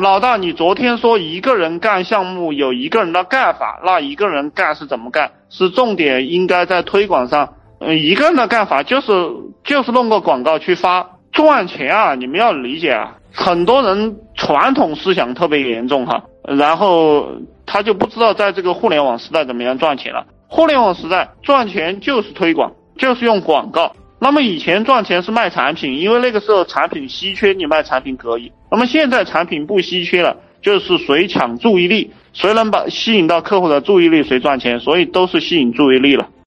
老大，你昨天说一个人干项目有一个人的干法，那一个人干是怎么干？是重点应该在推广上。嗯，一个人的干法就是就是弄个广告去发赚钱啊！你们要理解啊，很多人传统思想特别严重哈，然后他就不知道在这个互联网时代怎么样赚钱了。互联网时代赚钱就是推广，就是用广告。那么以前赚钱是卖产品，因为那个时候产品稀缺，你卖产品可以。那么现在产品不稀缺了，就是谁抢注意力，谁能把吸引到客户的注意力，谁赚钱，所以都是吸引注意力了。